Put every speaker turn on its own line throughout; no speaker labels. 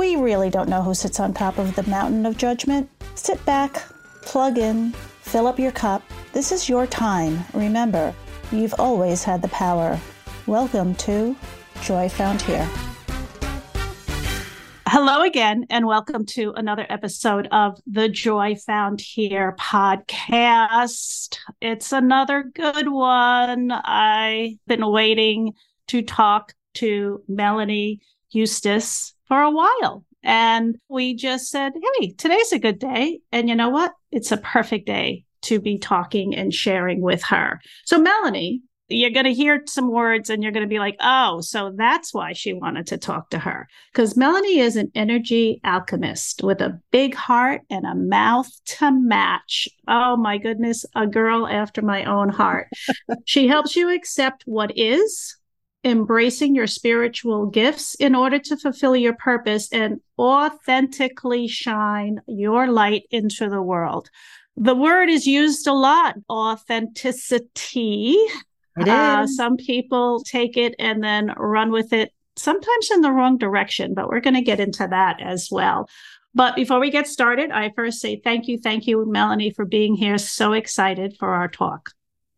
we really don't know who sits on top of the mountain of judgment. Sit back, plug in, fill up your cup. This is your time. Remember, you've always had the power. Welcome to Joy Found Here. Hello again, and welcome to another episode of the Joy Found Here podcast. It's another good one. I've been waiting to talk to Melanie Huestis for a while. And we just said, hey, today's a good day. And you know what? It's a perfect day to be talking and sharing with her. So, Melanie, you're going to hear some words and you're going to be like, oh, so that's why she wanted to talk to her. Because Melanie is an energy alchemist with a big heart and a mouth to match. Oh my goodness, a girl after my own heart. she helps you accept what is embracing your spiritual gifts in order to fulfill your purpose and authentically shine your light into the world. The word is used a lot authenticity. Uh, some people take it and then run with it, sometimes in the wrong direction, but we're going to get into that as well. But before we get started, I first say thank you, thank you, Melanie, for being here. So excited for our talk.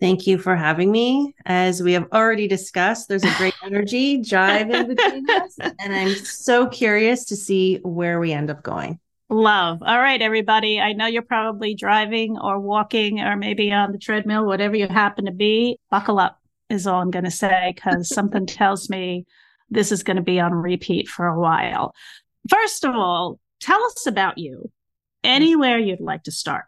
Thank you for having me. As we have already discussed, there's a great energy jive in between us. And I'm so curious to see where we end up going.
Love. All right, everybody. I know you're probably driving or walking or maybe on the treadmill, whatever you happen to be. Buckle up, is all I'm going to say, because something tells me this is going to be on repeat for a while. First of all, tell us about you. Anywhere you'd like to start.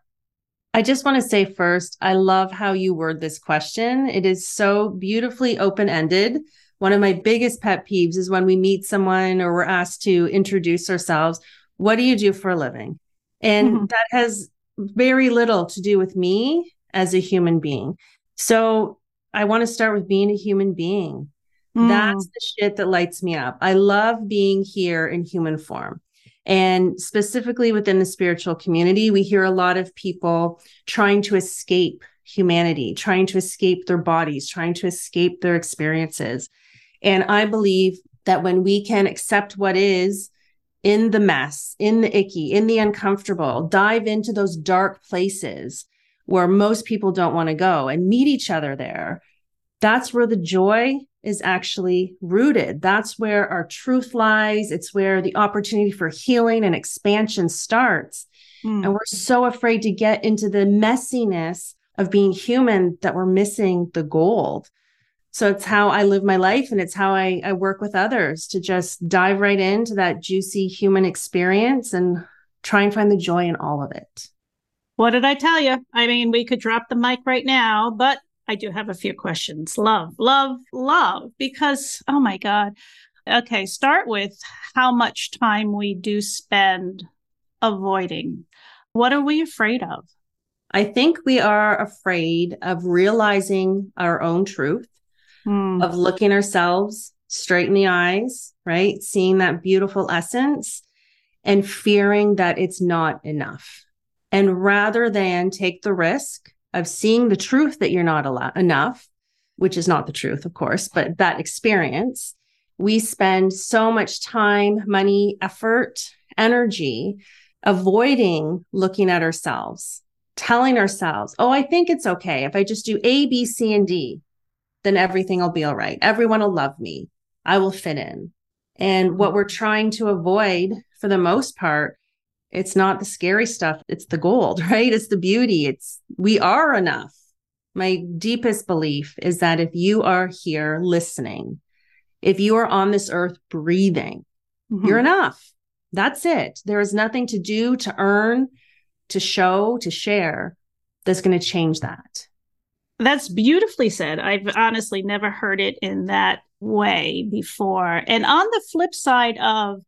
I just want to say first, I love how you word this question. It is so beautifully open ended. One of my biggest pet peeves is when we meet someone or we're asked to introduce ourselves. What do you do for a living? And mm-hmm. that has very little to do with me as a human being. So I want to start with being a human being. Mm. That's the shit that lights me up. I love being here in human form. And specifically within the spiritual community, we hear a lot of people trying to escape humanity, trying to escape their bodies, trying to escape their experiences. And I believe that when we can accept what is in the mess, in the icky, in the uncomfortable, dive into those dark places where most people don't want to go and meet each other there, that's where the joy is actually rooted. That's where our truth lies. It's where the opportunity for healing and expansion starts. Mm. And we're so afraid to get into the messiness of being human that we're missing the gold. So it's how I live my life and it's how I, I work with others to just dive right into that juicy human experience and try and find the joy in all of it.
What did I tell you? I mean, we could drop the mic right now, but I do have a few questions. Love, love, love, because oh my God. Okay, start with how much time we do spend avoiding. What are we afraid of?
I think we are afraid of realizing our own truth, mm. of looking ourselves straight in the eyes, right? Seeing that beautiful essence and fearing that it's not enough. And rather than take the risk of seeing the truth that you're not enough, which is not the truth, of course, but that experience, we spend so much time, money, effort, energy avoiding looking at ourselves, telling ourselves, oh, I think it's okay. If I just do A, B, C, and D, then everything will be all right. Everyone will love me. I will fit in. And what we're trying to avoid for the most part It's not the scary stuff, it's the gold, right? It's the beauty. It's we are enough. My deepest belief is that if you are here listening, if you are on this earth breathing, mm-hmm. you're enough. That's it. There is nothing to do, to earn, to show, to share that's going to change that.
That's beautifully said. I've honestly never heard it in that way before. And on the flip side of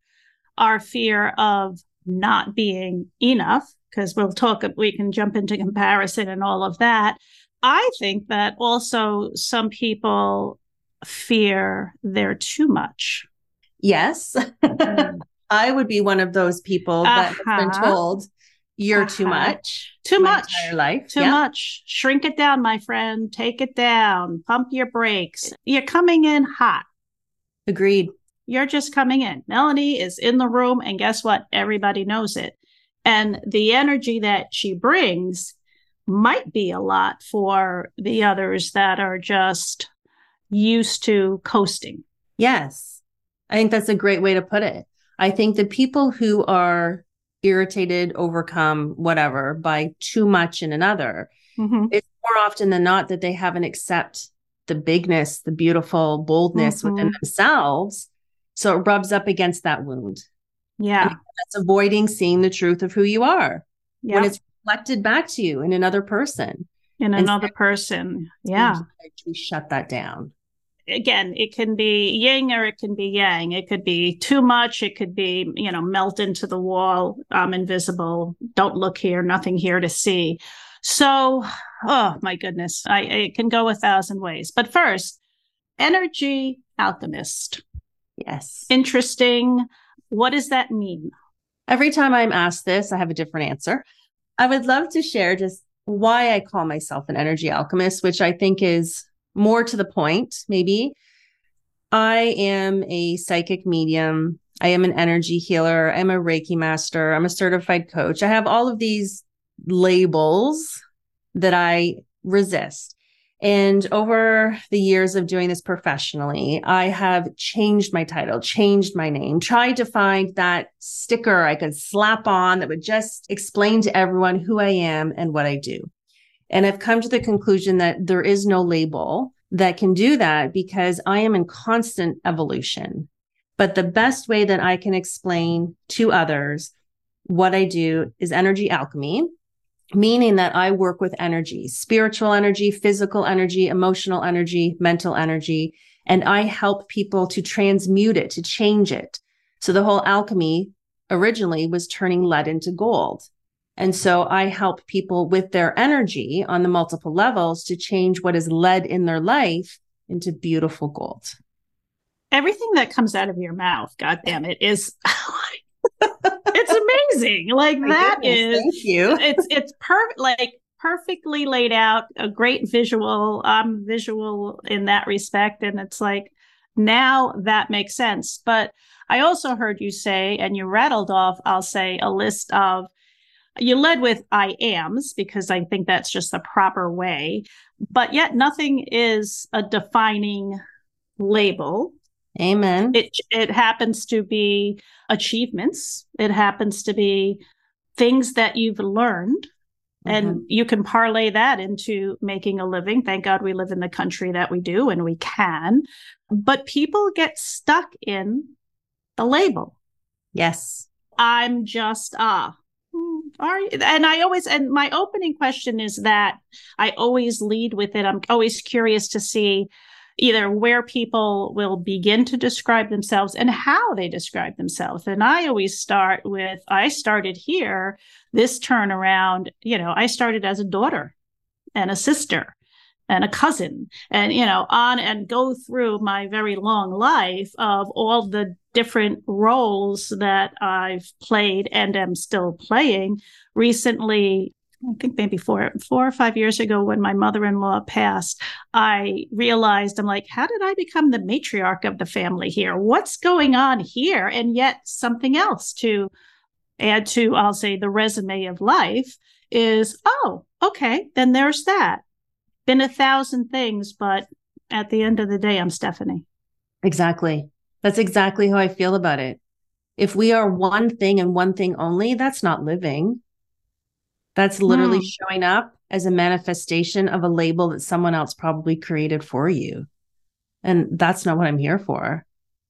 our fear of not being enough, because we'll talk, we can jump into comparison and all of that. I think that also some people fear they're too much.
Yes. I would be one of those people that uh-huh. has been uh-huh. told you're uh-huh. too much.
Too much.
life.
Too yeah. much. Shrink it down, my friend. Take it down. Pump your brakes. You're coming in hot.
Agreed.
You're just coming in. Melanie is in the room, and guess what? Everybody knows it. And the energy that she brings might be a lot for the others that are just used to coasting.
Yes. I think that's a great way to put it. I think the people who are irritated, overcome, whatever, by too much in another, mm-hmm. it's more often than not that they haven't accept the bigness, the beautiful boldness mm-hmm. within themselves. So it rubs up against that wound.
Yeah.
That's avoiding seeing the truth of who you are yeah. when it's reflected back to you in another person.
In another person. Yeah.
We shut that down
again, it can be yin or it can be yang. It could be too much. It could be, you know, melt into the wall. I'm invisible. Don't look here. Nothing here to see. So, oh my goodness, I it can go a thousand ways. But first, energy alchemist.
Yes.
Interesting. What does that mean?
Every time I'm asked this, I have a different answer. I would love to share just why I call myself an energy alchemist, which I think is more to the point, maybe. I am a psychic medium. I am an energy healer. I'm a Reiki master. I'm a certified coach. I have all of these labels that I resist. And over the years of doing this professionally, I have changed my title, changed my name, tried to find that sticker I could slap on that would just explain to everyone who I am and what I do. And I've come to the conclusion that there is no label that can do that because I am in constant evolution. But the best way that I can explain to others what I do is energy alchemy, meaning that I work with energy, spiritual energy, physical energy, emotional energy, mental energy, and I help people to transmute it, to change it. So the whole alchemy originally was turning lead into gold. And so I help people with their energy on the multiple levels to change what is lead in their life into beautiful gold.
Everything that comes out of your mouth, God damn it, is amazing. Like My that goodness, is
thank you.
It's it's perfect like perfectly laid out, a great visual. I'm visual in that respect. And it's like now that makes sense. But I also heard you say, and you rattled off, I'll say, a list of you led with I ams because I think that's just the proper way, but yet nothing is a defining label.
Amen.
It it happens to be achievements. It happens to be things that you've learned mm-hmm. and you can parlay that into making a living. Thank God we live in the country that we do and we can. But people get stuck in the label.
Yes.
I'm just ah are you? And I always, and my opening question is that I always lead with it. I'm always curious to see either where people will begin to describe themselves and how they describe themselves. And I always start with I started here, this turnaround, you know, I started as a daughter and a sister and a cousin and you know on and go through my very long life of all the different roles that I've played and am still playing recently I think maybe four four or five years ago when my mother-in-law passed, I realized I'm like, how did I become the matriarch of the family here? What's going on here? And yet something else to add to, I'll say, the resume of life is, oh, okay, then there's that been a thousand things, but at the end of the day, I'm Stephanie.
Exactly. That's exactly how I feel about it. If we are one thing and one thing only, that's not living. That's literally mm. showing up as a manifestation of a label that someone else probably created for you. And that's not what I'm here for.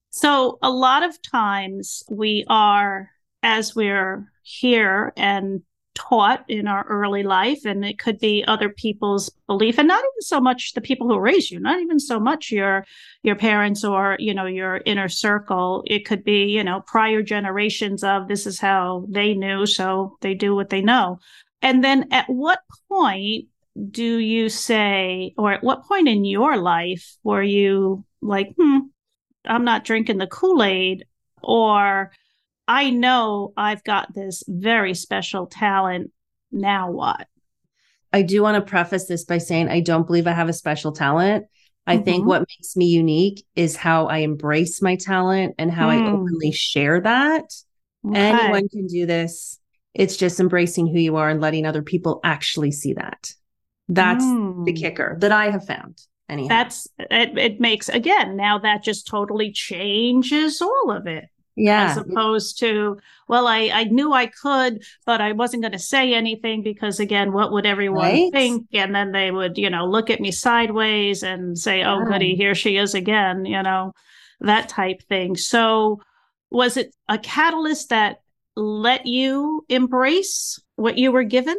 So, a lot of times we are, as we're here and taught in our early life and it could be other people's belief and not even so much the people who raise you not even so much your your parents or you know your inner circle it could be you know prior generations of this is how they knew so they do what they know and then at what point do you say or at what point in your life were you like hmm i'm not drinking the kool-aid or I know I've got this very special talent. Now what?
I do want to preface this by saying I don't believe I have a special talent. I mm-hmm. think what makes me unique is how I embrace my talent and how mm. I openly share that. Okay. Anyone can do this. It's just embracing who you are and letting other people actually see that. That's mm. the kicker that I have found. Anyhow.
That's it, it makes again now that just totally changes all of it
yeah
as opposed to well i i knew i could but i wasn't going to say anything because again what would everyone right? think and then they would you know look at me sideways and say oh yeah. goody here she is again you know that type thing so was it a catalyst that let you embrace what you were given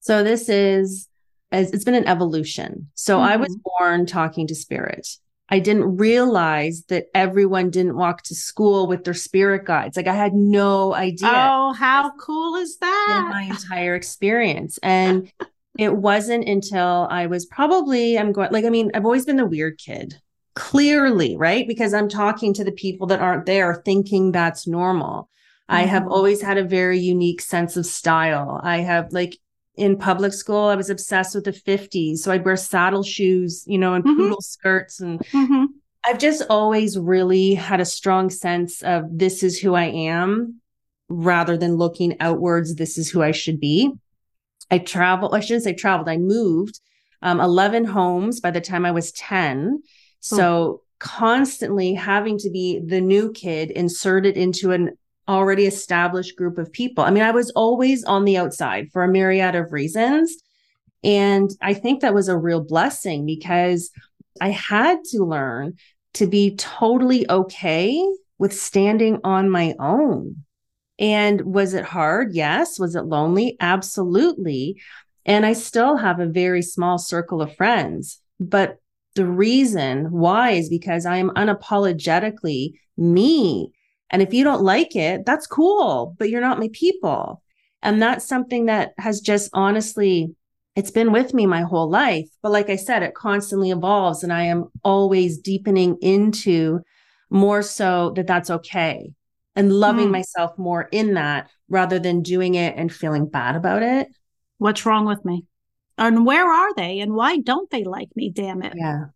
so this is as it's been an evolution so mm-hmm. i was mm-hmm. born talking to spirit I didn't realize that everyone didn't walk to school with their spirit guides. Like I had no idea.
Oh, how cool is that?
In my entire experience. And it wasn't until I was probably, I'm going, like, I mean, I've always been the weird kid, clearly, right? Because I'm talking to the people that aren't there thinking that's normal. I have mm-hmm. always had a very unique sense of style. I have like in public school, I was obsessed with the 50s. So I'd wear saddle shoes, you know, and mm-hmm. poodle skirts. And mm-hmm. I've just always really had a strong sense of this is who I am rather than looking outwards, this is who I should be. I traveled, I shouldn't say traveled, I moved um, 11 homes by the time I was 10. So oh. constantly having to be the new kid inserted into an already established group of people. I mean, I was always on the outside for a myriad of reasons. And I think that was a real blessing because I had to learn to be totally okay with standing on my own. And was it hard? Yes. Was it lonely? Absolutely. And I still have a very small circle of friends. But the reason why is because I am unapologetically me and if you don't like it, that's cool, but you're not my people. And that's something that has just honestly, it's been with me my whole life. But like I said, it constantly evolves and I am always deepening into more so that that's okay and loving mm. myself more in that rather than doing it and feeling bad about it.
What's wrong with me? And where are they? And why don't they like me? Damn it.
Yeah.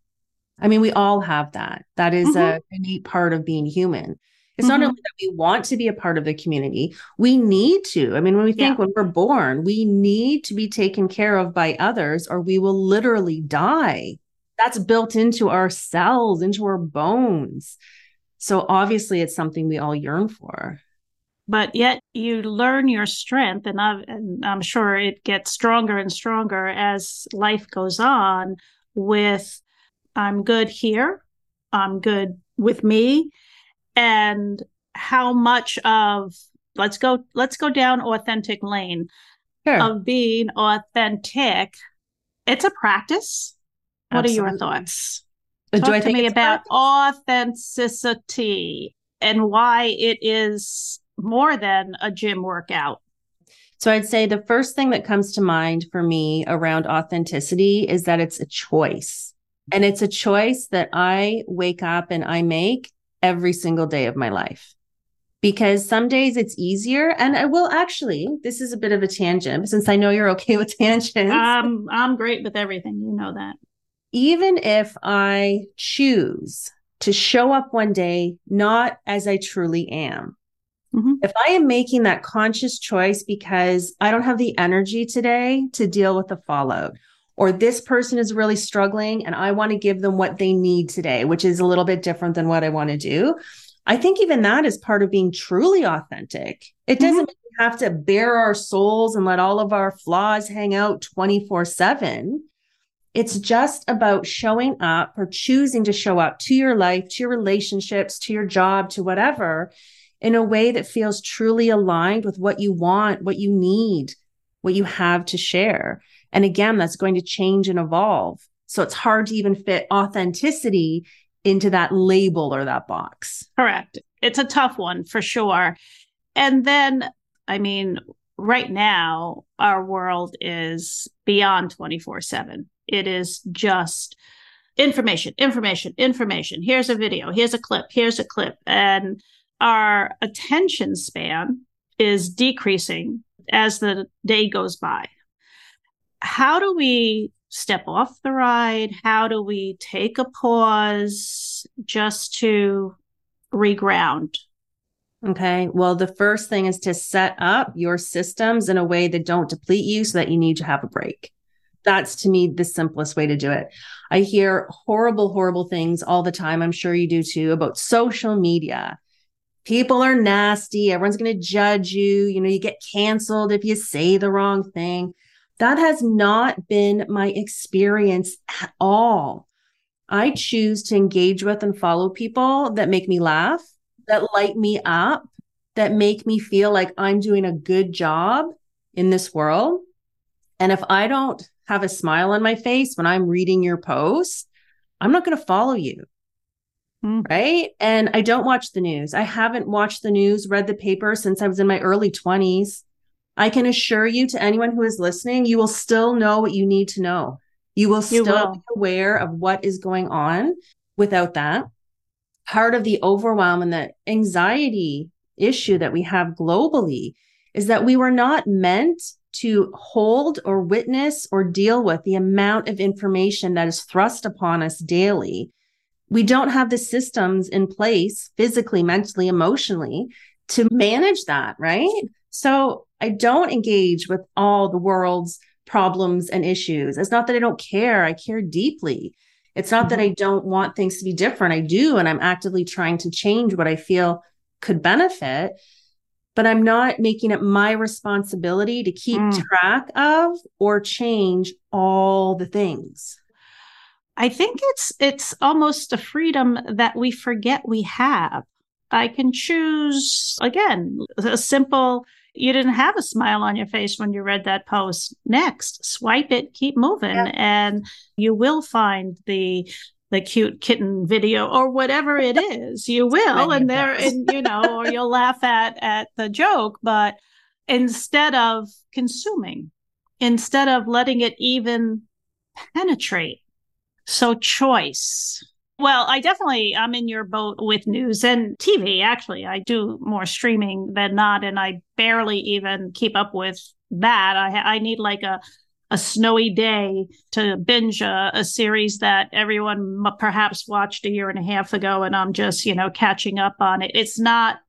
I mean, we all have that. That is mm-hmm. a neat part of being human. It's mm-hmm. not only that we want to be a part of the community, we need to. I mean, when we think yeah. when we're born, we need to be taken care of by others or we will literally die. That's built into our cells, into our bones. So obviously, it's something we all yearn for.
But yet, you learn your strength, and, i and I'm sure it gets stronger and stronger as life goes on. With I'm good here, I'm good with me, and how much of let's go let's go down authentic lane sure. of being authentic it's a practice what Absolutely. are your thoughts uh, Talk Do I to me about authenticity and why it is more than a gym workout
so I'd say the first thing that comes to mind for me around authenticity is that it's a choice. And it's a choice that I wake up and I make every single day of my life. Because some days it's easier and i will actually this is a bit of a tangent since i know you're okay with tangents.
Um, i'm great with everything you know that.
Even if i choose to show up one day not as i truly am. Mm-hmm. if i am making that conscious choice because i don't have the energy today to deal with the fallout or this person is really struggling and I want to give them what they need today, which is a little bit different than what I want to do. I think even that is part of being truly authentic. It mm-hmm. doesn't mm-hmm. have to bare our souls and let all of our flaws hang out 24 7. It's just about showing up or choosing to show up to your life, to your relationships, to your job, to whatever in a way that feels truly aligned with what you want, what you need, what you have to share. And again, that's going to change and evolve. So it's hard to even fit authenticity into that label or that box.
Correct. It's a tough one for sure. And then, I mean, right now, our world is beyond 24 7. It is just information, information, information. Here's a video, here's a clip, here's a clip. And our attention span is decreasing as the day goes by. How do we step off the ride? How do we take a pause just to reground?
Okay. Well, the first thing is to set up your systems in a way that don't deplete you so that you need to have a break. That's to me the simplest way to do it. I hear horrible, horrible things all the time. I'm sure you do too about social media. People are nasty. Everyone's going to judge you. You know, you get canceled if you say the wrong thing. That has not been my experience at all. I choose to engage with and follow people that make me laugh, that light me up, that make me feel like I'm doing a good job in this world. And if I don't have a smile on my face when I'm reading your post, I'm not going to follow you. Mm. Right. And I don't watch the news. I haven't watched the news, read the paper since I was in my early 20s. I can assure you to anyone who is listening, you will still know what you need to know. You will still you will. be aware of what is going on without that. Part of the overwhelm and the anxiety issue that we have globally is that we were not meant to hold or witness or deal with the amount of information that is thrust upon us daily. We don't have the systems in place physically, mentally, emotionally to manage that, right? So I don't engage with all the world's problems and issues. It's not that I don't care, I care deeply. It's not mm-hmm. that I don't want things to be different. I do. And I'm actively trying to change what I feel could benefit. But I'm not making it my responsibility to keep mm. track of or change all the things.
I think it's it's almost a freedom that we forget we have. I can choose again a simple you didn't have a smile on your face when you read that post. Next, swipe it, keep moving, yeah. and you will find the the cute kitten video or whatever it is. You will, and there, and you know, or you'll laugh at at the joke, but instead of consuming, instead of letting it even penetrate. So choice well, I definitely I'm in your boat with news and TV. Actually, I do more streaming than not, and I barely even keep up with that. I I need like a a snowy day to binge a, a, series that everyone perhaps watched a year and a half ago, and I'm just you know catching up on it. It's not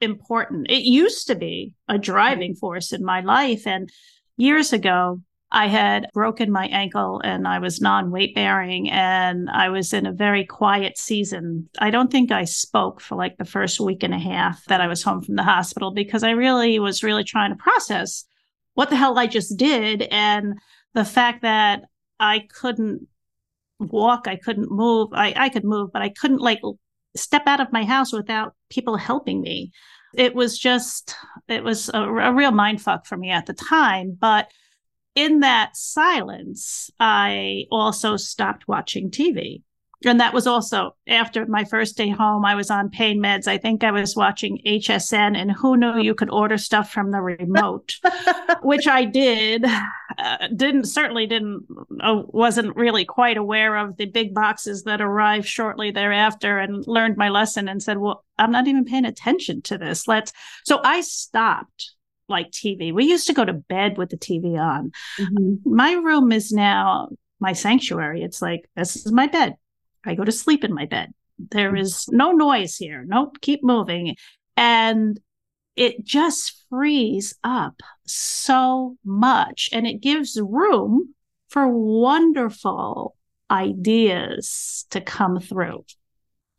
important. It used to be a driving force in my life, and years ago I had broken my ankle and I was non weight bearing and I was in a very quiet season. I don't think I spoke for like the first week and a half that I was home from the hospital because I really was really trying to process what the hell I just did and the fact that I couldn't walk, I couldn't move. I, I could move, but I couldn't like step out of my house without people helping me. It was just, it was a, a real mind fuck for me at the time. But in that silence, I also stopped watching TV. And that was also after my first day home. I was on pain meds. I think I was watching HSN, and who knew you could order stuff from the remote, which I did. Uh, didn't certainly didn't uh, wasn't really quite aware of the big boxes that arrived shortly thereafter, and learned my lesson and said, "Well, I'm not even paying attention to this. Let's." So I stopped like TV. We used to go to bed with the TV on. Mm-hmm. My room is now my sanctuary. It's like, this is my bed. I go to sleep in my bed. There mm-hmm. no noise here. Nope, keep moving. And it just frees up so much and it gives room for wonderful ideas to come through.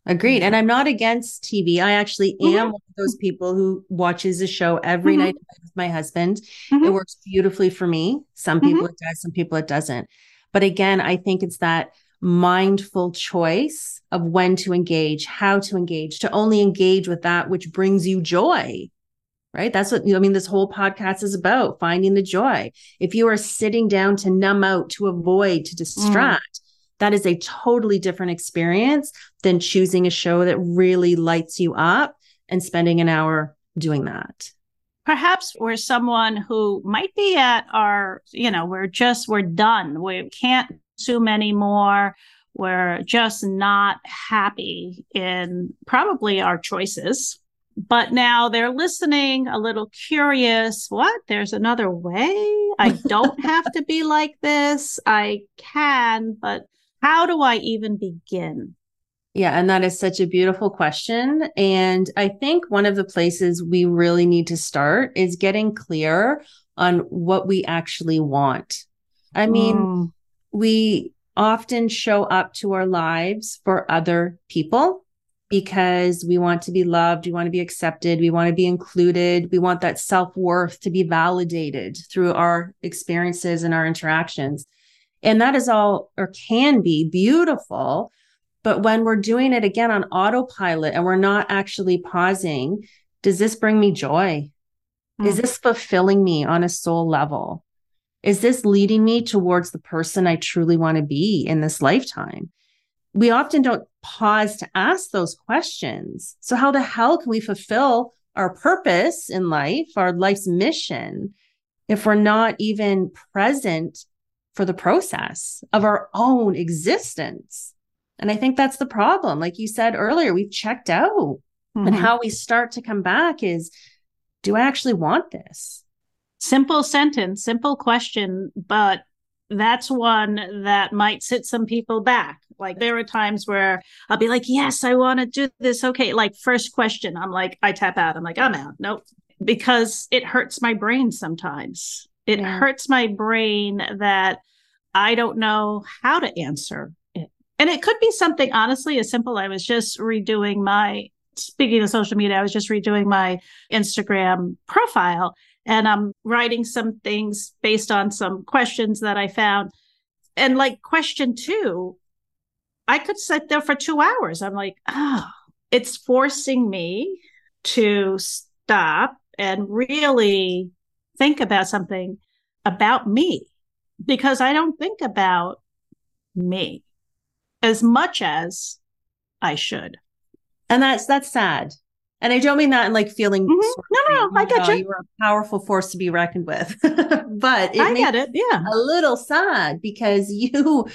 Agreed. And I'm not against TV. I actually am mm-hmm. one of those people who watches a show every mm-hmm. night with my husband. Mm-hmm. It works beautifully for me. Some mm-hmm. people it does, some people it doesn't. But again, I think it's that mindful choice of when to engage, how to engage, to only engage with that which brings you joy. Right. That's what I mean. This whole podcast is about finding the joy. If you are sitting down to numb out, to avoid, to mm. distract, that is a totally different experience than choosing a show that really lights you up and spending an hour doing that.
Perhaps we're someone who might be at our, you know, we're just, we're done. We can't consume anymore. We're just not happy in probably our choices. But now they're listening, a little curious. What? There's another way? I don't have to be like this. I can, but how do I even begin?
Yeah, and that is such a beautiful question. And I think one of the places we really need to start is getting clear on what we actually want. I mean, mm. we often show up to our lives for other people because we want to be loved, we want to be accepted, we want to be included, we want that self worth to be validated through our experiences and our interactions. And that is all or can be beautiful. But when we're doing it again on autopilot and we're not actually pausing, does this bring me joy? Mm. Is this fulfilling me on a soul level? Is this leading me towards the person I truly want to be in this lifetime? We often don't pause to ask those questions. So, how the hell can we fulfill our purpose in life, our life's mission, if we're not even present for the process of our own existence. And I think that's the problem. Like you said earlier, we've checked out. Mm-hmm. And how we start to come back is do I actually want this?
Simple sentence, simple question, but that's one that might sit some people back. Like there are times where I'll be like, yes, I want to do this. Okay. Like first question, I'm like, I tap out. I'm like, I'm out. Nope. Because it hurts my brain sometimes. It yeah. hurts my brain that I don't know how to answer it. And it could be something honestly as simple. I was just redoing my speaking of social media, I was just redoing my Instagram profile and I'm writing some things based on some questions that I found. And like question two, I could sit there for two hours. I'm like, oh, it's forcing me to stop and really think about something about me because I don't think about me as much as I should.
And that's that's sad. And I don't mean that in like feeling.
Mm-hmm. No, no, no, I get you.
You are a powerful force to be reckoned with, but
I get it. Yeah,
a little sad because you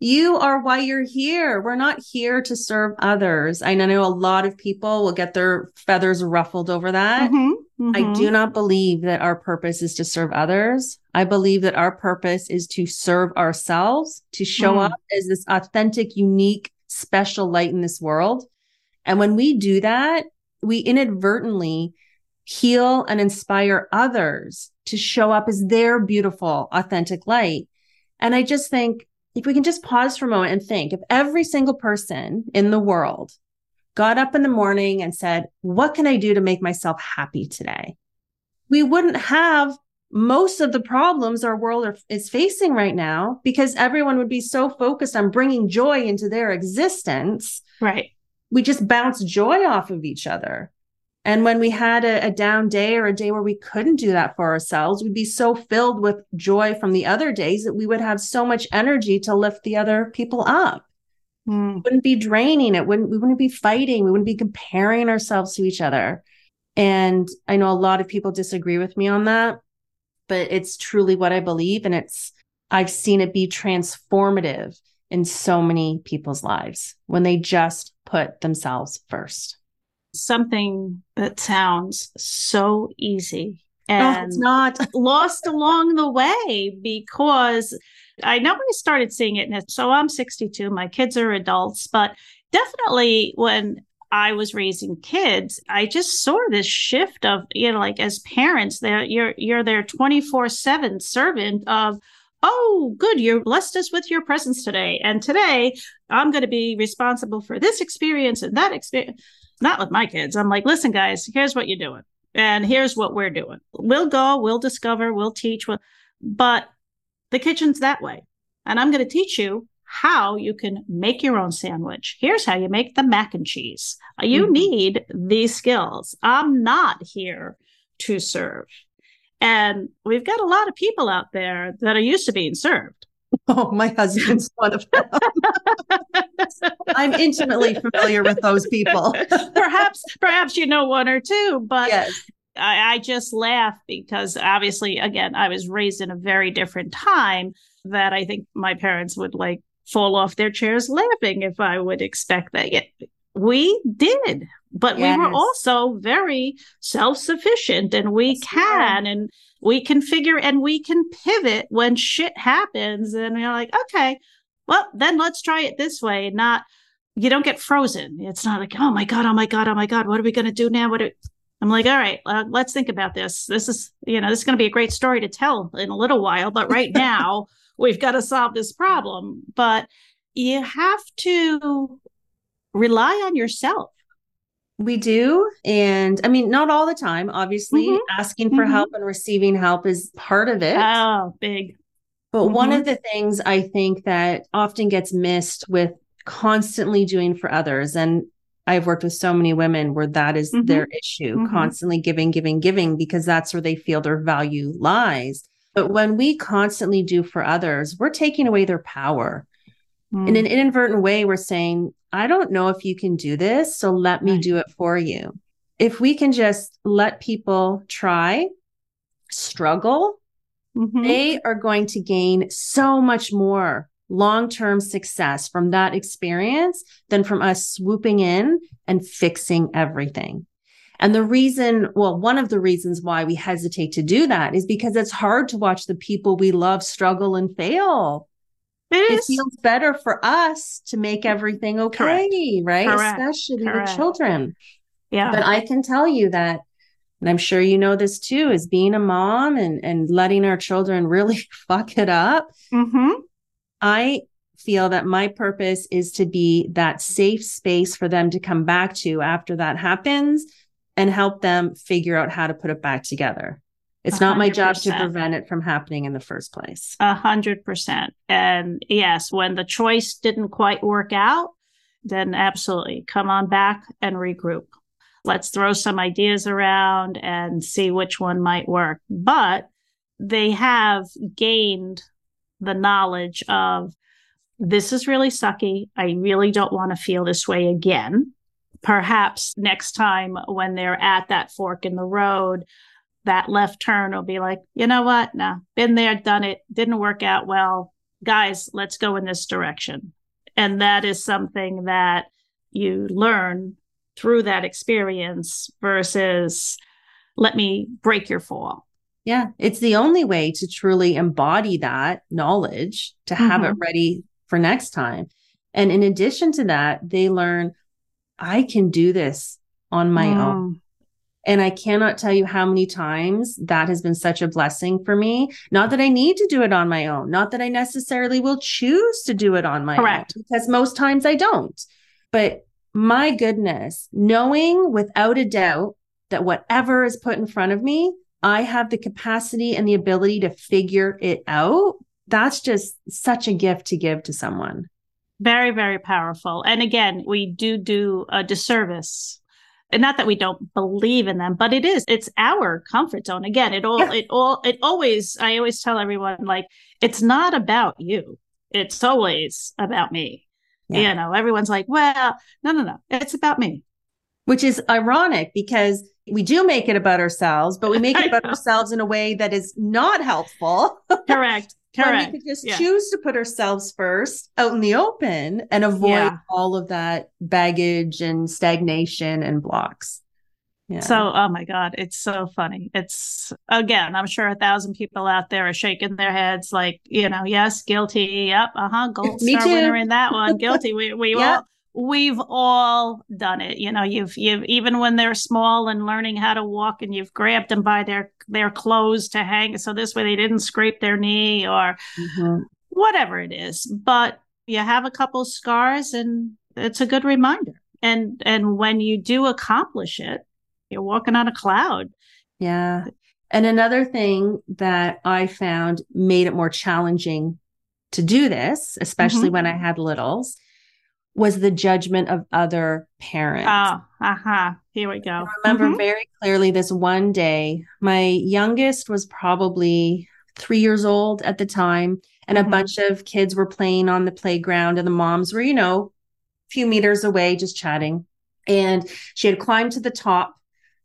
you are why you're here. We're not here to serve others. I know a lot of people will get their feathers ruffled over that. Mm-hmm, mm-hmm. I do not believe that our purpose is to serve others. I believe that our purpose is to serve ourselves, to show mm. up as this authentic, unique, special light in this world. And when we do that, we inadvertently heal and inspire others to show up as their beautiful, authentic light. And I just think if we can just pause for a moment and think if every single person in the world got up in the morning and said, What can I do to make myself happy today? We wouldn't have most of the problems our world are, is facing right now because everyone would be so focused on bringing joy into their existence.
Right.
We just bounce joy off of each other. And when we had a, a, down day or a day where we couldn't do that for ourselves, we'd be so filled with joy from the other days that we would have so much energy to lift the other people up. Mm. Wouldn't be draining. It wouldn't, we wouldn't be fighting. We wouldn't be comparing ourselves to each other. And I know a lot of people disagree with me on that, but it's truly what I believe. And it's, I've seen it be transformative in so many people's lives when they just put themselves first
something that sounds so easy and
no, it's not
lost along the way because I know when I started seeing it. And so I'm 62, my kids are adults, but definitely when I was raising kids, I just saw this shift of, you know, like as parents, they're, you're, you're their 24 seven servant of oh, good, you blessed us with your presence today. And today I'm going to be responsible for this experience and that experience. Not with my kids. I'm like, listen, guys, here's what you're doing. And here's what we're doing. We'll go, we'll discover, we'll teach, we'll, but the kitchen's that way. And I'm going to teach you how you can make your own sandwich. Here's how you make the mac and cheese. You mm-hmm. need these skills. I'm not here to serve. And we've got a lot of people out there that are used to being served.
Oh, my husband's one of them. I'm intimately familiar with those people.
perhaps, perhaps you know one or two, but yes. I, I just laugh because obviously, again, I was raised in a very different time that I think my parents would like fall off their chairs laughing if I would expect that. Yeah, we did, but yes. we were also very self sufficient and we That's can right. and we can figure and we can pivot when shit happens. And you're like, okay, well, then let's try it this way. Not, you don't get frozen. It's not like, oh my God, oh my God, oh my God, what are we going to do now? What are, I'm like, all right, uh, let's think about this. This is, you know, this is going to be a great story to tell in a little while, but right now we've got to solve this problem. But you have to rely on yourself.
We do. And I mean, not all the time. Obviously, mm-hmm. asking for mm-hmm. help and receiving help is part of it.
Oh, big.
But mm-hmm. one of the things I think that often gets missed with constantly doing for others, and I've worked with so many women where that is mm-hmm. their issue, mm-hmm. constantly giving, giving, giving, because that's where they feel their value lies. But when we constantly do for others, we're taking away their power. In an mm. inadvertent way, we're saying, I don't know if you can do this, so let me right. do it for you. If we can just let people try, struggle, mm-hmm. they are going to gain so much more long term success from that experience than from us swooping in and fixing everything. And the reason, well, one of the reasons why we hesitate to do that is because it's hard to watch the people we love struggle and fail. It, it feels better for us to make everything okay, Correct. right? Correct. Especially Correct. the children. Yeah. But I can tell you that, and I'm sure you know this too, is being a mom and, and letting our children really fuck it up. Mm-hmm. I feel that my purpose is to be that safe space for them to come back to after that happens and help them figure out how to put it back together. It's 100%. not my job to prevent it from happening in the first place.
A hundred percent. And yes, when the choice didn't quite work out, then absolutely come on back and regroup. Let's throw some ideas around and see which one might work. But they have gained the knowledge of this is really sucky. I really don't want to feel this way again perhaps next time when they're at that fork in the road, that left turn will be like, you know what? No, been there, done it, didn't work out well. Guys, let's go in this direction. And that is something that you learn through that experience versus let me break your fall.
Yeah, it's the only way to truly embody that knowledge to have mm-hmm. it ready for next time. And in addition to that, they learn I can do this on my mm. own. And I cannot tell you how many times that has been such a blessing for me. Not that I need to do it on my own, not that I necessarily will choose to do it on my Correct. own, because most times I don't. But my goodness, knowing without a doubt that whatever is put in front of me, I have the capacity and the ability to figure it out. That's just such a gift to give to someone.
Very, very powerful. And again, we do do a disservice. And not that we don't believe in them, but it is, it's our comfort zone. Again, it all, yeah. it all, it always, I always tell everyone, like, it's not about you. It's always about me. Yeah. You know, everyone's like, well, no, no, no, it's about me.
Which is ironic because we do make it about ourselves, but we make it about ourselves in a way that is not helpful.
Correct.
Correct. we could just yeah. choose to put ourselves first out in the open and avoid yeah. all of that baggage and stagnation and blocks.
Yeah. So, oh my God, it's so funny. It's again, I'm sure a thousand people out there are shaking their heads like, you know, yes, guilty. Yep. Uh huh. Gold star winner in that one. Guilty. We, we yeah. all, we've all done it. You know, you've you've even when they're small and learning how to walk, and you've grabbed them by their their clothes to hang, so this way they didn't scrape their knee or mm-hmm. whatever it is. But you have a couple scars, and it's a good reminder. And and when you do accomplish it, you're walking on a cloud.
Yeah. And another thing that I found made it more challenging to do this, especially mm-hmm. when I had littles, was the judgment of other parents.
Oh, uh-huh. Here we go.
I remember mm-hmm. very clearly this one day. My youngest was probably three years old at the time, and mm-hmm. a bunch of kids were playing on the playground, and the moms were, you know, a few meters away just chatting. And she had climbed to the top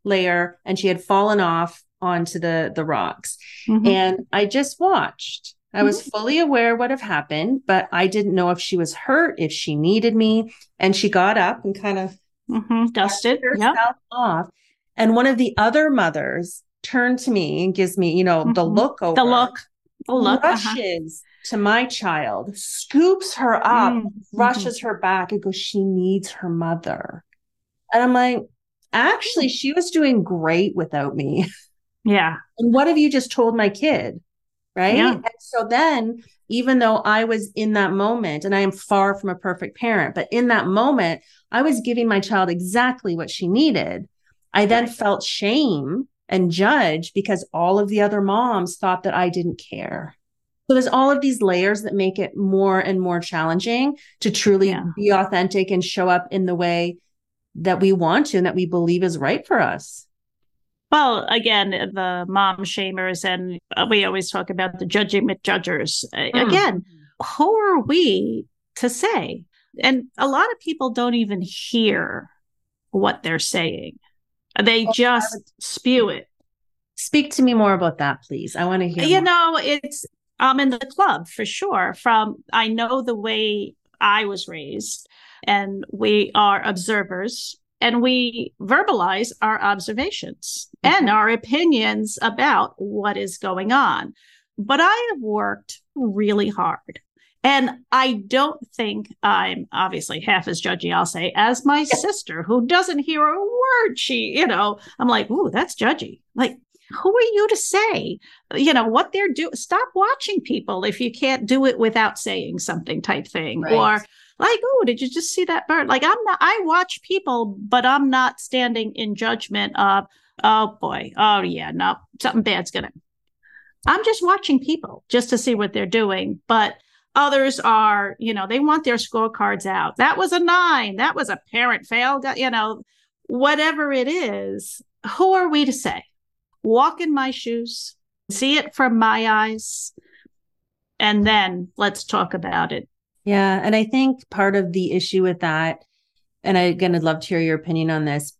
layer and she had fallen off onto the the rocks. Mm-hmm. And I just watched I was mm-hmm. fully aware what had happened, but I didn't know if she was hurt, if she needed me. And she got up and kind of
mm-hmm. dusted herself
yep. off. And one of the other mothers turned to me and gives me, you know, mm-hmm. the look over.
The look. The look.
Uh-huh. Rushes uh-huh. to my child, scoops her up, mm-hmm. rushes her back, and goes, She needs her mother. And I'm like, actually, she was doing great without me.
Yeah.
And what have you just told my kid? Right? Yeah. And so then, even though I was in that moment, and I am far from a perfect parent, but in that moment, I was giving my child exactly what she needed. I then right. felt shame and judge because all of the other moms thought that I didn't care. So there's all of these layers that make it more and more challenging to truly yeah. be authentic and show up in the way that we want to and that we believe is right for us.
Well, again, the mom shamers, and we always talk about the judging McJudgers. Mm. Again, who are we to say? And a lot of people don't even hear what they're saying, they just spew it.
Speak to me more about that, please. I want to hear.
You more. know, it's I'm in the club for sure. From I know the way I was raised, and we are observers and we verbalize our observations mm-hmm. and our opinions about what is going on. But I have worked really hard. And I don't think I'm obviously half as judgy, I'll say, as my sister who doesn't hear a word. She, you know, I'm like, ooh, that's judgy. Like, who are you to say, you know, what they're doing? Stop watching people if you can't do it without saying something type thing. Right. Or, like, oh, did you just see that bird? Like, I'm not, I watch people, but I'm not standing in judgment of, oh boy, oh yeah, no, something bad's gonna. I'm just watching people just to see what they're doing. But others are, you know, they want their scorecards out. That was a nine. That was a parent fail. Uh, you know, whatever it is, who are we to say? Walk in my shoes, see it from my eyes, and then let's talk about it
yeah. And I think part of the issue with that, and I, again, I'd love to hear your opinion on this.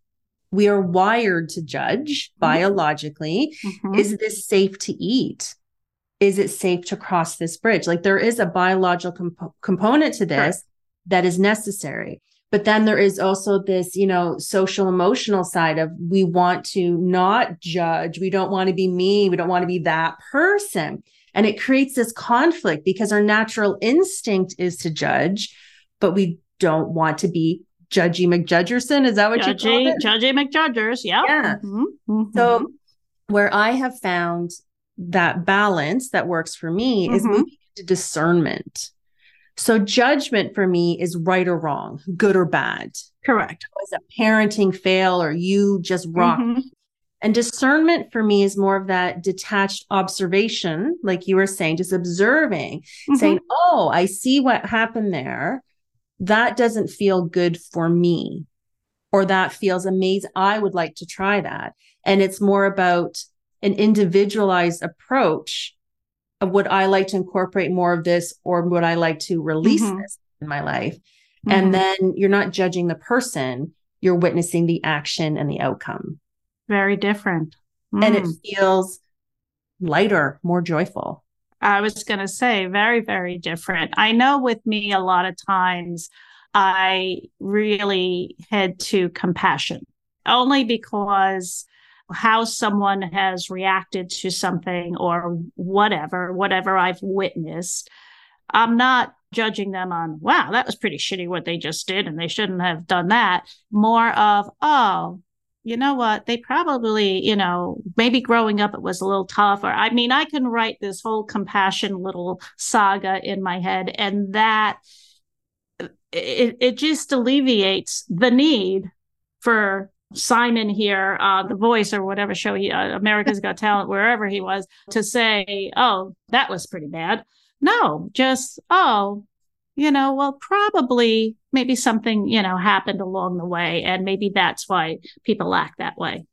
We are wired to judge mm-hmm. biologically. Mm-hmm. Is this safe to eat? Is it safe to cross this bridge? Like there is a biological comp- component to this sure. that is necessary. But then there is also this, you know, social emotional side of we want to not judge. We don't want to be mean. We don't want to be that person. And it creates this conflict because our natural instinct is to judge, but we don't want to be judgy McJudgerson. Is that what judgy, you call it?
Judgy McJudgers. Yep.
Yeah. Mm-hmm. Mm-hmm. So where I have found that balance that works for me mm-hmm. is moving into discernment. So judgment for me is right or wrong, good or bad.
Correct.
Was a parenting fail or you just rock mm-hmm. And discernment for me is more of that detached observation, like you were saying, just observing, mm-hmm. saying, Oh, I see what happened there. That doesn't feel good for me. Or that feels amazing. I would like to try that. And it's more about an individualized approach of would I like to incorporate more of this or would I like to release mm-hmm. this in my life? Mm-hmm. And then you're not judging the person, you're witnessing the action and the outcome.
Very different.
Mm. And it mm. feels lighter, more joyful.
I was going to say, very, very different. I know with me, a lot of times I really head to compassion only because how someone has reacted to something or whatever, whatever I've witnessed. I'm not judging them on, wow, that was pretty shitty what they just did and they shouldn't have done that. More of, oh, you know what? They probably, you know, maybe growing up it was a little tougher. I mean, I can write this whole compassion little saga in my head, and that it, it just alleviates the need for Simon here, uh, The Voice or whatever show he, uh, America's Got Talent, wherever he was, to say, oh, that was pretty bad. No, just, oh, you know, well, probably maybe something, you know, happened along the way. And maybe that's why people act that way.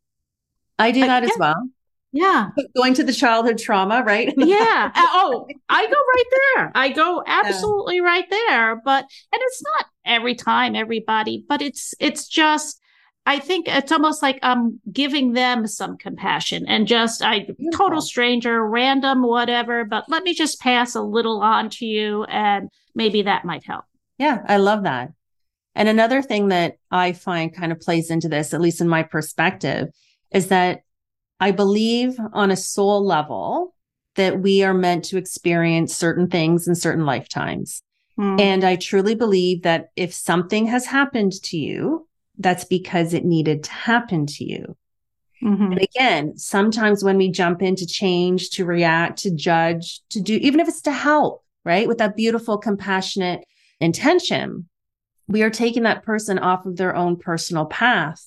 I do that as well.
Yeah.
Going to the childhood trauma, right?
yeah. Uh, oh, I go right there. I go absolutely yeah. right there. But, and it's not every time, everybody, but it's, it's just, I think it's almost like I'm giving them some compassion and just I Beautiful. total stranger, random, whatever, but let me just pass a little on to you and maybe that might help.
Yeah, I love that. And another thing that I find kind of plays into this, at least in my perspective, is that I believe on a soul level that we are meant to experience certain things in certain lifetimes. Mm. And I truly believe that if something has happened to you, that's because it needed to happen to you. Mm-hmm. And again, sometimes when we jump into change, to react, to judge, to do, even if it's to help, right? With that beautiful, compassionate intention, we are taking that person off of their own personal path.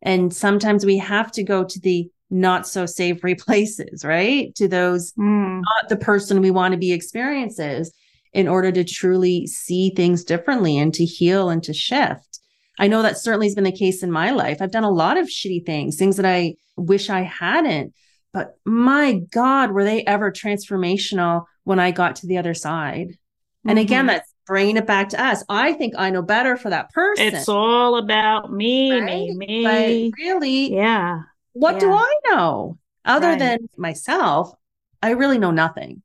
And sometimes we have to go to the not so savory places, right? To those mm. not the person we want to be experiences in order to truly see things differently and to heal and to shift. I know that certainly has been the case in my life. I've done a lot of shitty things, things that I wish I hadn't. But my God, were they ever transformational when I got to the other side? Mm-hmm. And again, mm-hmm. that's bringing it back to us. I think I know better for that person.
It's all about me, right? me, me.
But really,
yeah.
What yeah. do I know other right. than myself? I really know nothing.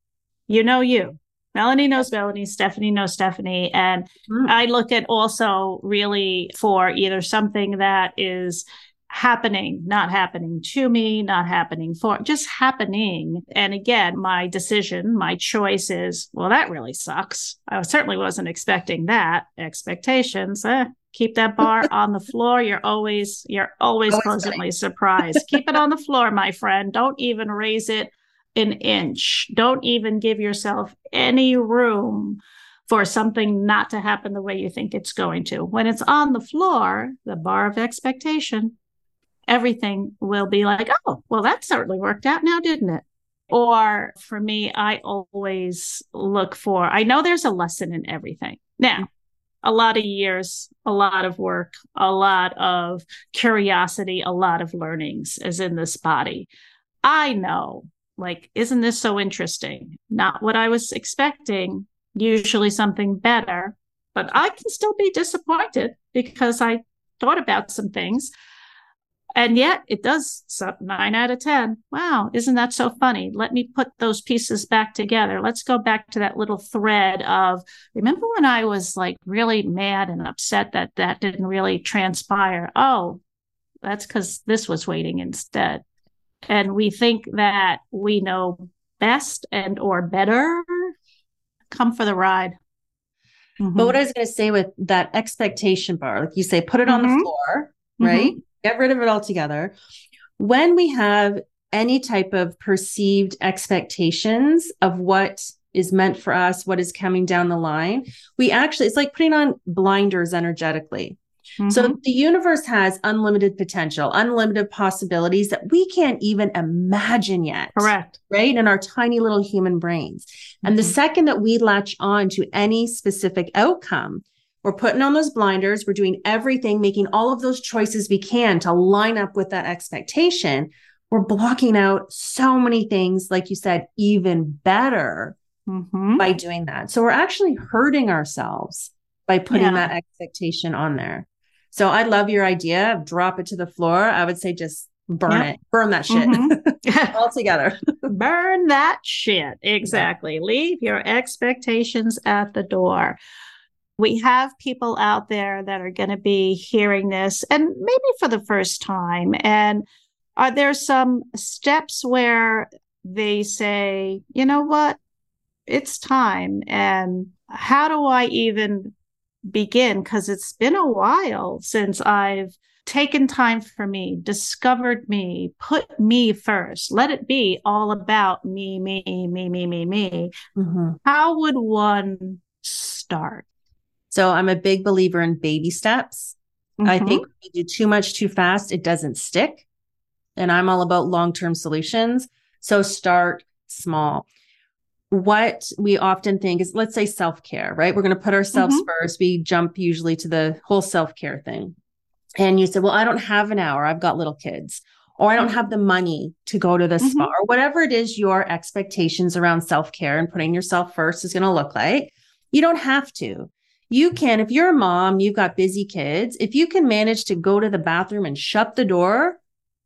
You know you. Melanie knows Melanie, Stephanie knows Stephanie. And mm. I look at also really for either something that is happening, not happening to me, not happening for, just happening. And again, my decision, my choice is, well, that really sucks. I certainly wasn't expecting that. Expectations, eh, keep that bar on the floor. You're always, you're always, always pleasantly surprised. keep it on the floor, my friend. Don't even raise it an inch. Don't even give yourself any room for something not to happen the way you think it's going to. When it's on the floor, the bar of expectation, everything will be like, oh, well, that certainly worked out now, didn't it? Or for me, I always look for, I know there's a lesson in everything. Now, a lot of years, a lot of work, a lot of curiosity, a lot of learnings is in this body. I know like, isn't this so interesting? Not what I was expecting, usually something better, but I can still be disappointed because I thought about some things. And yet it does nine out of 10. Wow, isn't that so funny? Let me put those pieces back together. Let's go back to that little thread of remember when I was like really mad and upset that that didn't really transpire? Oh, that's because this was waiting instead and we think that we know best and or better come for the ride
mm-hmm. but what i was going to say with that expectation bar like you say put it mm-hmm. on the mm-hmm. floor right mm-hmm. get rid of it altogether when we have any type of perceived expectations of what is meant for us what is coming down the line we actually it's like putting on blinders energetically Mm-hmm. So the universe has unlimited potential, unlimited possibilities that we can't even imagine yet.
Correct.
Right. In our tiny little human brains. Mm-hmm. And the mm-hmm. second that we latch on to any specific outcome, we're putting on those blinders. We're doing everything, making all of those choices we can to line up with that expectation. We're blocking out so many things, like you said, even better mm-hmm. by doing that. So we're actually hurting ourselves by putting yeah. that expectation on there. So I love your idea. Drop it to the floor. I would say just burn yep. it, burn that shit mm-hmm. all together.
burn that shit. Exactly. Yeah. Leave your expectations at the door. We have people out there that are going to be hearing this and maybe for the first time. And are there some steps where they say, you know what? It's time. And how do I even begin? Because it's been a while since I've taken time for me, discovered me, put me first. Let it be all about me, me, me, me, me, me. Mm-hmm. How would one start?
So I'm a big believer in baby steps. Mm-hmm. I think you do too much too fast, it doesn't stick. And I'm all about long term solutions. So start small. What we often think is, let's say self care, right? We're going to put ourselves mm-hmm. first. We jump usually to the whole self care thing. And you say, well, I don't have an hour. I've got little kids, or I don't have the money to go to the mm-hmm. spa, or whatever it is your expectations around self care and putting yourself first is going to look like. You don't have to. You can, if you're a mom, you've got busy kids, if you can manage to go to the bathroom and shut the door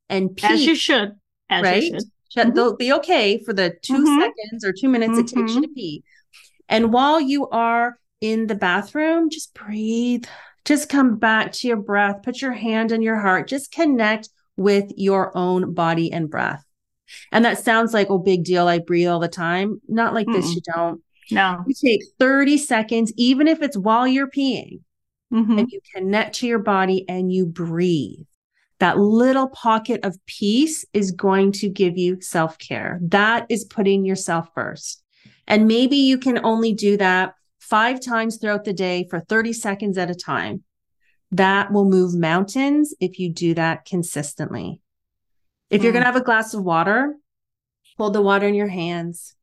and pee,
as you should, as right? You should.
Shut, mm-hmm. They'll be okay for the 2 mm-hmm. seconds or two minutes it takes you mm-hmm. to pee. And while you are in the bathroom, just breathe. Just come back to your breath. Put your hand on your heart. Just connect with your own body and breath. And that sounds like, oh, big deal. I breathe all the time. Not like Mm-mm. this. You don't.
No.
You take 30 seconds, even if it's while you're peeing, mm-hmm. and you connect to your body and you breathe. That little pocket of peace is going to give you self care. That is putting yourself first. And maybe you can only do that five times throughout the day for 30 seconds at a time. That will move mountains if you do that consistently. If you're going to have a glass of water, hold the water in your hands,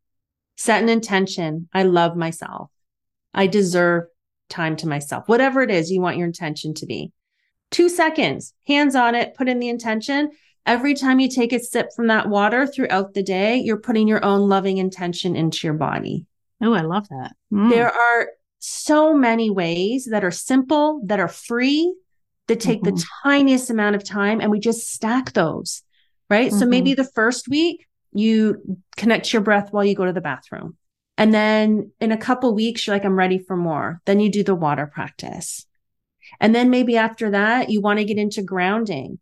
set an intention. I love myself. I deserve time to myself, whatever it is you want your intention to be. Two seconds, hands on it, put in the intention. Every time you take a sip from that water throughout the day, you're putting your own loving intention into your body.
Oh, I love that.
Mm. There are so many ways that are simple, that are free, that take mm-hmm. the tiniest amount of time, and we just stack those, right? Mm-hmm. So maybe the first week, you connect your breath while you go to the bathroom. And then in a couple weeks, you're like, I'm ready for more. Then you do the water practice. And then maybe after that, you want to get into grounding.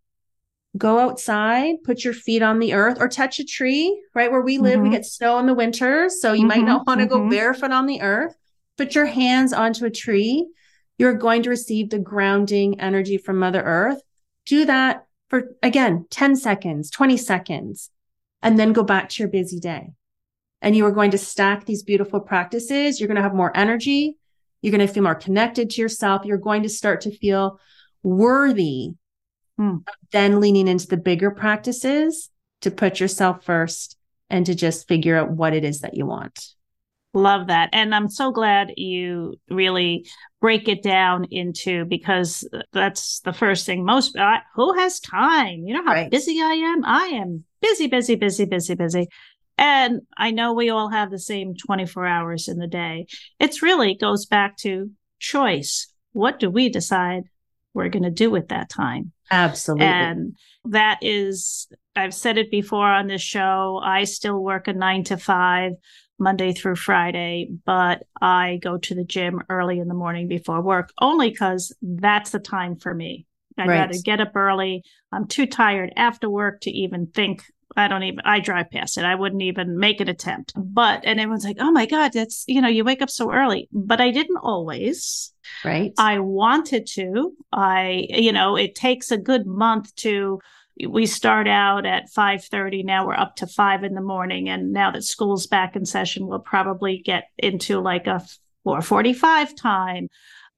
Go outside, put your feet on the earth or touch a tree, right? Where we live, mm-hmm. we get snow in the winter. So you mm-hmm, might not want to mm-hmm. go barefoot on the earth. Put your hands onto a tree. You're going to receive the grounding energy from Mother Earth. Do that for, again, 10 seconds, 20 seconds and then go back to your busy day. And you are going to stack these beautiful practices. You're going to have more energy. You're going to feel more connected to yourself. You're going to start to feel worthy. Mm. Then leaning into the bigger practices to put yourself first and to just figure out what it is that you want.
Love that. And I'm so glad you really break it down into because that's the first thing most uh, who has time? You know how right. busy I am? I am busy, busy, busy, busy, busy. And I know we all have the same 24 hours in the day. It's really goes back to choice. What do we decide we're going to do with that time?
Absolutely.
And that is, I've said it before on this show. I still work a nine to five. Monday through Friday, but I go to the gym early in the morning before work only because that's the time for me. I right. gotta get up early. I'm too tired after work to even think. I don't even, I drive past it. I wouldn't even make an attempt. But, and everyone's like, oh my God, that's, you know, you wake up so early. But I didn't always.
Right.
I wanted to. I, you know, it takes a good month to we start out at 5.30 now we're up to 5 in the morning and now that school's back in session we'll probably get into like a 4.45 time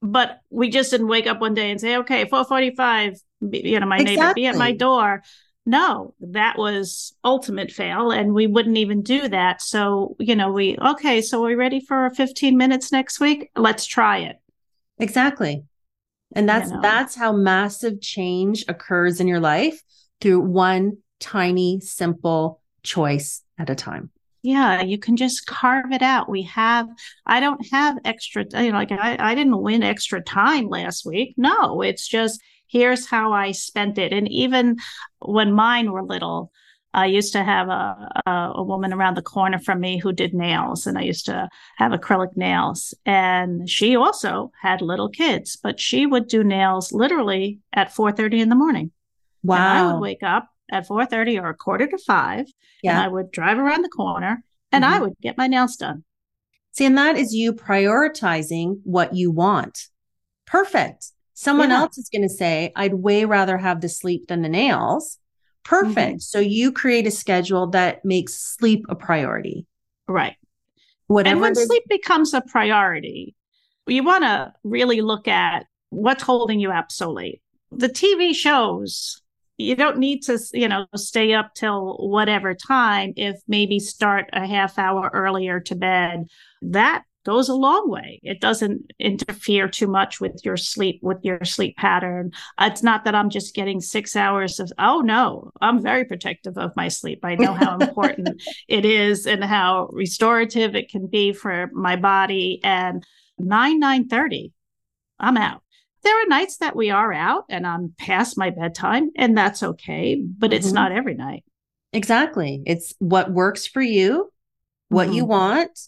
but we just didn't wake up one day and say okay 4.45 you know my exactly. neighbor be at my door no that was ultimate fail and we wouldn't even do that so you know we okay so we're ready for 15 minutes next week let's try it
exactly and that's you know. that's how massive change occurs in your life through one tiny, simple choice at a time.
Yeah, you can just carve it out. We have, I don't have extra, you know, like I, I didn't win extra time last week. No, it's just here's how I spent it. And even when mine were little, I used to have a, a, a, woman around the corner from me who did nails, and I used to have acrylic nails. And she also had little kids, but she would do nails literally at 4:30 in the morning. Wow. And I would wake up at 4.30 or a quarter to five yeah. and I would drive around the corner and mm-hmm. I would get my nails done.
See, and that is you prioritizing what you want. Perfect. Someone yeah. else is going to say, I'd way rather have the sleep than the nails. Perfect. Mm-hmm. So you create a schedule that makes sleep a priority.
Right. Whatever and when sleep becomes a priority, you want to really look at what's holding you up so late. The TV shows, you don't need to, you know, stay up till whatever time if maybe start a half hour earlier to bed. That goes a long way. It doesn't interfere too much with your sleep, with your sleep pattern. It's not that I'm just getting six hours of, oh no, I'm very protective of my sleep. I know how important it is and how restorative it can be for my body. And 9, 9 30, I'm out. There are nights that we are out and I'm past my bedtime, and that's okay, but it's mm-hmm. not every night.
Exactly. It's what works for you, what mm-hmm. you want,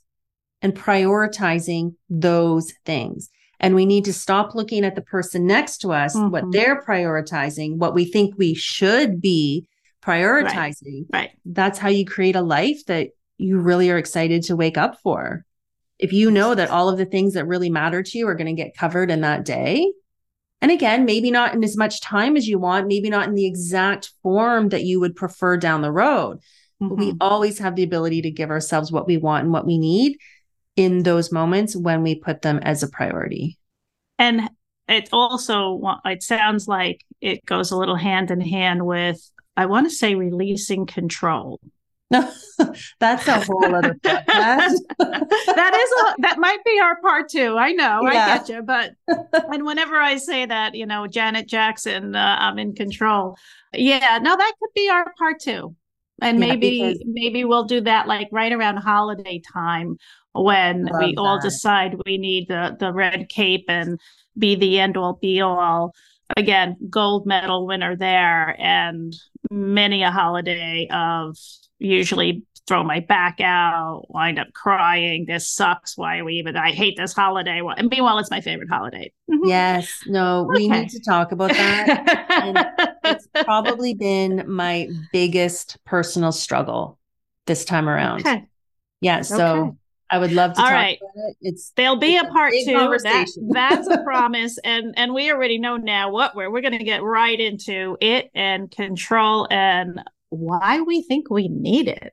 and prioritizing those things. And we need to stop looking at the person next to us, mm-hmm. what they're prioritizing, what we think we should be prioritizing.
Right. right.
That's how you create a life that you really are excited to wake up for. If you know that all of the things that really matter to you are going to get covered in that day, and again, maybe not in as much time as you want, maybe not in the exact form that you would prefer down the road. Mm-hmm. we always have the ability to give ourselves what we want and what we need in those moments when we put them as a priority.
And it also it sounds like it goes a little hand in hand with I want to say releasing control.
No, that's a whole other podcast. that is
a, that might be our part two. I know, yeah. I get you, but and whenever I say that, you know, Janet Jackson, uh, I'm in control. Yeah, no, that could be our part two, and yeah, maybe because- maybe we'll do that like right around holiday time when Love we that. all decide we need the the red cape and be the end all be all. Again, gold medal winner there, and many a holiday of usually throw my back out, wind up crying. This sucks. Why are we even? I hate this holiday. And meanwhile, it's my favorite holiday.
Yes. No, okay. we need to talk about that. it's probably been my biggest personal struggle this time around. Okay. Yeah. So okay. I would love to. All right, it. It's
there'll be a part two. That, that's a promise, and and we already know now what we're we're going to get right into it and control and why we think we need it.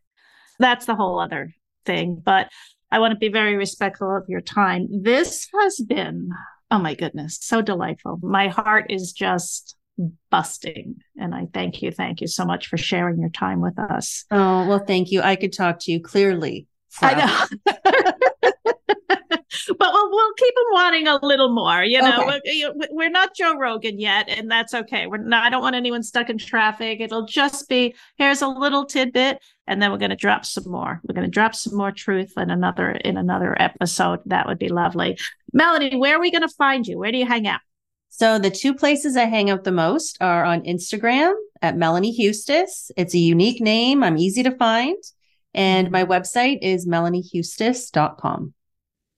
That's the whole other thing. But I want to be very respectful of your time. This has been oh my goodness, so delightful. My heart is just busting. And I thank you. Thank you so much for sharing your time with us.
Oh, well, thank you. I could talk to you clearly I know.
but we'll, we'll keep them wanting a little more. You know, okay. we're, not Joe Rogan yet, and that's okay. We're not, I don't want anyone stuck in traffic. It'll just be here's a little tidbit, and then we're going to drop some more. We're going to drop some more truth in another in another episode. That would be lovely. Melanie, where are we going to find you? Where do you hang out?
So the two places I hang out the most are on Instagram at Melanie Huestis. It's a unique name. I'm easy to find. And mm-hmm. my website is melaniehuestis.com.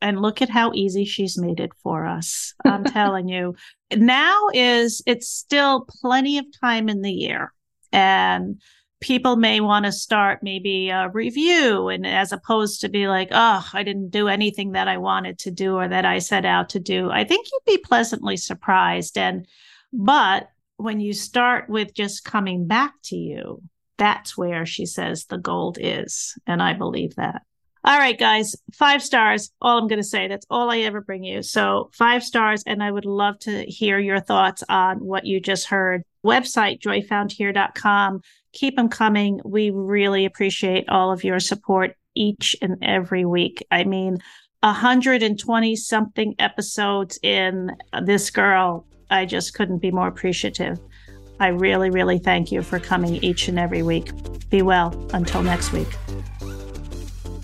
And look at how easy she's made it for us. I'm telling you. Now is it's still plenty of time in the year. And people may want to start maybe a review and as opposed to be like oh i didn't do anything that i wanted to do or that i set out to do i think you'd be pleasantly surprised and but when you start with just coming back to you that's where she says the gold is. And I believe that. All right, guys, five stars. All I'm going to say. That's all I ever bring you. So, five stars. And I would love to hear your thoughts on what you just heard. Website, joyfoundhere.com. Keep them coming. We really appreciate all of your support each and every week. I mean, 120 something episodes in uh, this girl. I just couldn't be more appreciative. I really, really thank you for coming each and every week. Be well until next week.